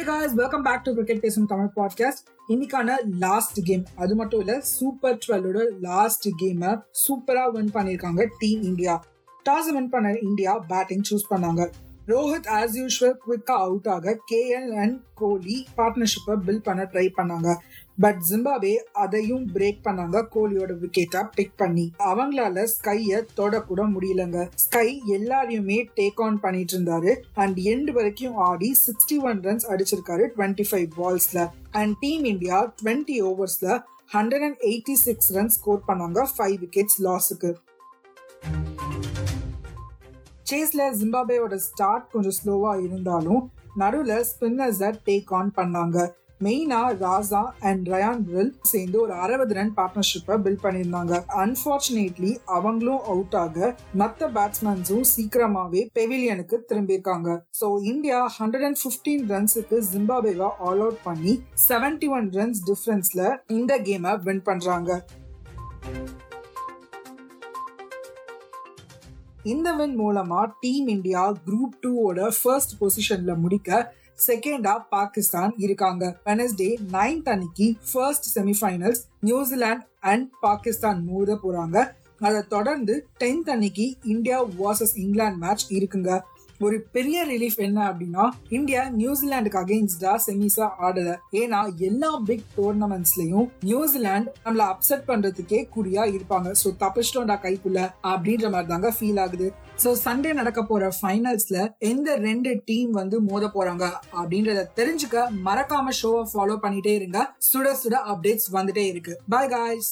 Hey guys welcome back to cricket பேசும் Tamil podcast இன்னைக்கான last game அது மட்டும் இல்ல சூப்பர் டுவெல்லோட லாஸ்ட் கேமை சூப்பரா வின் பண்ணிருக்காங்க டீம் இந்தியா டாஸ் வின் பண்ண இந்தியா பேட்டிங் சூஸ் பண்ணாங்க. ரோஹித் ஆஸ் யூஷுவல் குவிக்கா அவுட் ஆக கேஎல் அண்ட் கோலி பார்ட்னர்ஷிப்பை பில் பண்ண ட்ரை பண்ணாங்க. பட் ஜிம்பாபே அதையும் பிரேக் பண்ணாங்க. கோலியோட விக்கெட்டை பிக் பண்ணி. அவங்களால ஸ்கைய தொடக்கூட முடியலங்க. ஸ்கை எல்லாரையுமே டேக் ஆன் பண்ணிட்டு இருந்தாரு. அண்ட் எண்டு வரைக்கும் ஆடி சிக்ஸ்டி ஒன் ரன்ஸ் அடிச்சிருக்காரு டுவெண்ட்டி ஃபைவ் பால்ஸ்ல and team India twenty ஓவர்ஸ்ல hundred and eighty six runs score பண்ணாங்க. ஃபைவ் விக்கெட்ஸ் லாஸுக்கு சேஸ்ல ஜிம்பாபேயோட ஸ்டார்ட் கொஞ்சம் ஸ்லோவா இருந்தாலும் நடுவில் ஸ்பின்னர்ஸை டேக் ஆன் பண்ணாங்க. மெயினா ராசா அண்ட் ரயான் வில் சேர்ந்து ஒரு அறுபது ரன் பார்ட்னர்ஷிப்பை பில்ட் பண்ணியிருந்தாங்க. அன்பார்ச்சுனேட்லி அவங்களும் அவுட் ஆக மற்ற பேட்ஸ்மேன்ஸும் சீக்கிரமாவே பெவிலியனுக்கு திரும்பியிருக்காங்க. So India hundred and fifteen ரன்ஸுக்கு ஜிம்பாபேவை ஆல் அவுட் பண்ணி செவன்டி ஒன் ரன்ஸ் டிஃபரன்ஸ்ல இந்த கேமை வின் பண்றாங்க. இந்த வின் மூலமா டீம் இந்தியா குரூப் டூவோட ஃபர்ஸ்ட் பொசிஷன்ல முடிக்க செகண்டா பாகிஸ்தான் இருக்காங்க. வெனஸ்டே நைன்த் அன்னைக்கு first semifinals New Zealand and Pakistan மோத போறாங்க. அதை தொடர்ந்து டென்த் அன்னைக்கு இந்தியா வர்சஸ் இங்கிலாந்து மேட்ச் இருக்குங்க. ஒரு பெரிய ரிலீஃப் என்ன அப்படின்னா இந்தியா நியூசிலாந்துக்கு அகெயின்ஸ்டா செமிஸா ஆடல. ஏன்னா எல்லா பிக் டோர்னமெண்ட்ஸ்லயும் நியூசிலாந்து நம்மள அப்செட் பண்றதுக்கே குறியா இருப்பாங்க. சோ தப்பிச்சிட்டோம்டா கைக்குள்ள அப்படின்ற மாதிரி தாங்க ஃபீல் ஆகுது. ஸோ சண்டே நடக்க போற ஃபைனல்ஸ்ல எந்த ரெண்டு டீம் வந்து மோத போறாங்க அப்படின்றத தெரிஞ்சுக்க மறக்காம ஷோவை ஃபாலோ பண்ணிட்டே இருங்க. சுட சுட அப்டேட்ஸ் வந்துட்டே இருக்கு. Bye guys